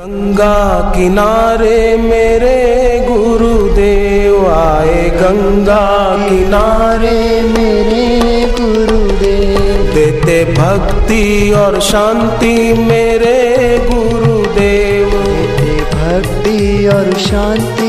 गंगा किनारे मेरे गुरुदेव आए। गंगा किनारे मेरे गुरुदेव। देते भक्ति और शांति मेरे गुरुदेव। देते भक्ति और शांति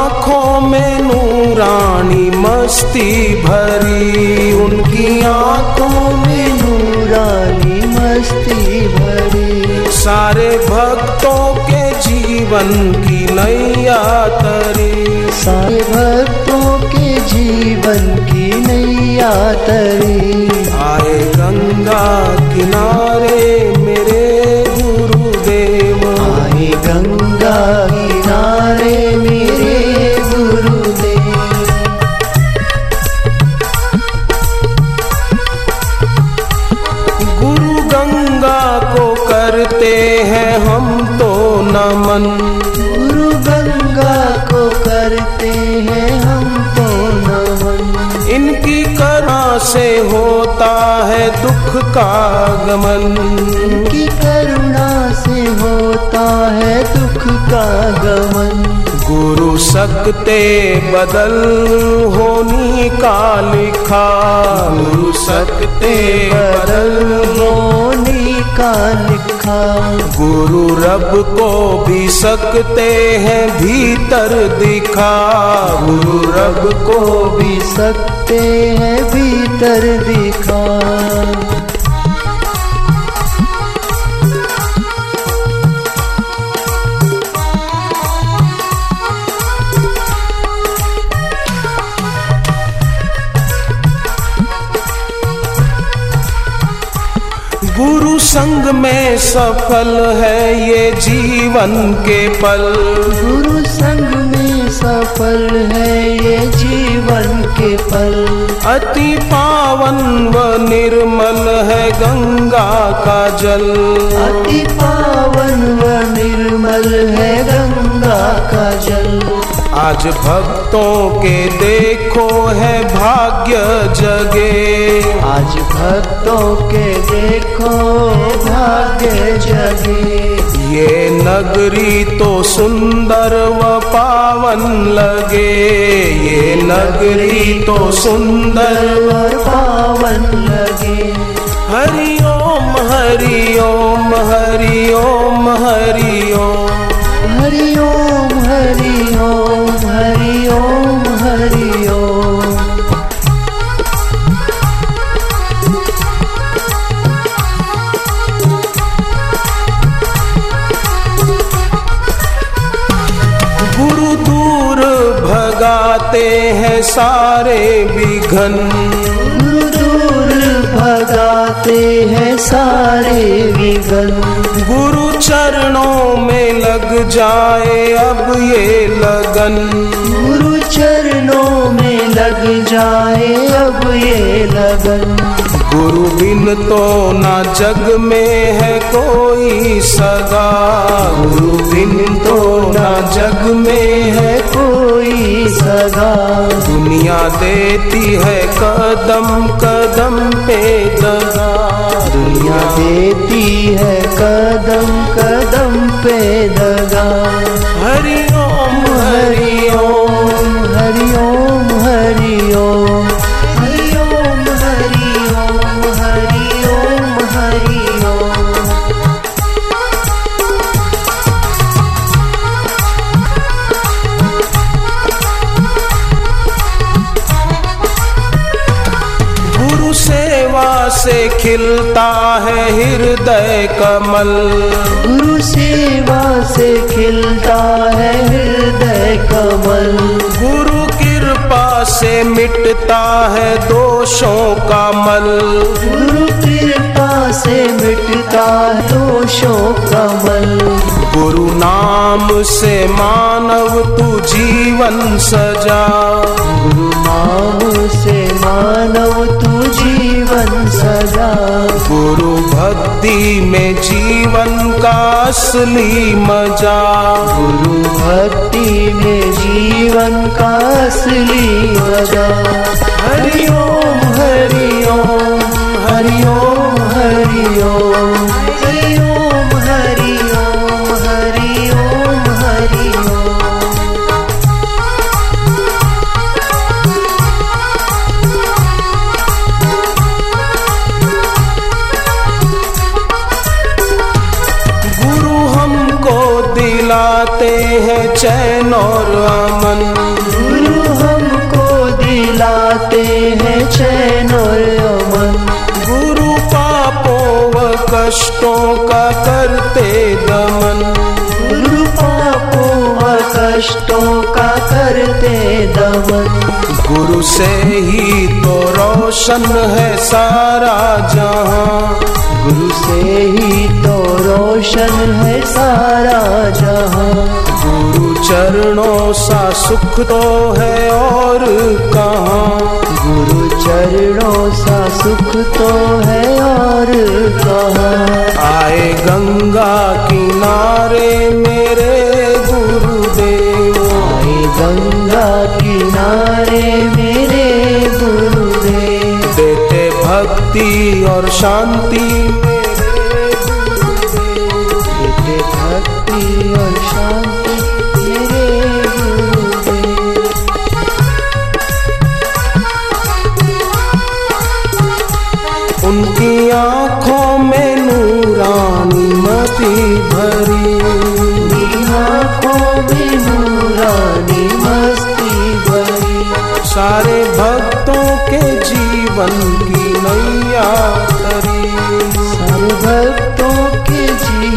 आँखों में नूरानी मस्ती भरी उनकी आँखों में नूरानी मस्ती भरी। सारे भक्तों के जीवन की नैया तरी सारे भक्तों के जीवन की नैया तरी आए गंगा किनारे मेरे गुरुदेव। आए गंगा नमन गुरु गंगा को करते हैं हम तो नमन। इनकी करुणा से होता है दुख का गमन। इनकी करुणा से होता है दुख का गमन। गुरु सकते बदल होनी का लिखा। गुरु सकते बदल होने का लिखा। गुरु रब को भी सकते हैं भीतर दिखा। गुरु रब को भी सकते हैं भीतर दिखा। गुरु संग में सफल है ये जीवन के पल। गुरु संग में सफल है ये जीवन के पल। अति पावन व निर्मल है गंगा का जल। अति पावन व निर्मल है गंगा का जल। आज भक्तों के देखो है भाग्य जगे। आज भक्तों के देखो भाग्य जगे। ये नगरी तो सुंदर व पावन लगे। ये नगरी तो सुंदर व पावन लगे। हरि ओम हरि ओम हरि ओम हरि ओम हरि ओम हरि ओम भगाते हैं सारे विघन। गुरु दूर भगाते हैं सारे विघन। गुरु चरणों में लग जाए अब ये लगन। गुरु चरणों में लग जाए अब ये लगन। गुरु बिन तो ना जग में है कोई सगा। गुरु बिन तो ना जग दुनिया देती है कदम कदम पे दगा दुनिया देती है कदम कदम पे दगा हरि ओम। हरि ओम हरि ओम हरि ओम। खिलता है हृदय कमल। गुरु सेवा से खिलता है हृदय कमल। गुरु कृपा से मिटता है दोषों का मल। गुरु कृपा से मिटता है दोषों का मल। गुरु नाम से मानव तू जीवन सजा। गुरु नाम से मानव तू सजा गुरु भक्ति में जीवन का असली मज़ा। गुरु भक्ति में जीवन का असली मज़ा। हरि ओम हरि चैन और अमन। गुरु हमको दिलाते हैं चैन और अमन। गुरु पापों व कष्टों का करते दमन। गुरु पापों व कष्टों का करते दमन। गुरु से ही तो रोशन है सारा जहाँ। गुरु से ही तो रोशन है सारा जहाँ। गुरु चरणों सा सुख तो है और कहाँ। गुरु चरणों सा सुख तो है और कहाँ। आए गंगा किनारे मेरे भक्ति और शांति। देते भक्ति और शांति, मेरे उनकी आँखों में नूरानी मती भरी। आँखों में मस्ती भरी। सारे भक्तों के जीवन की नैया तरी सर्वभक्तों के जी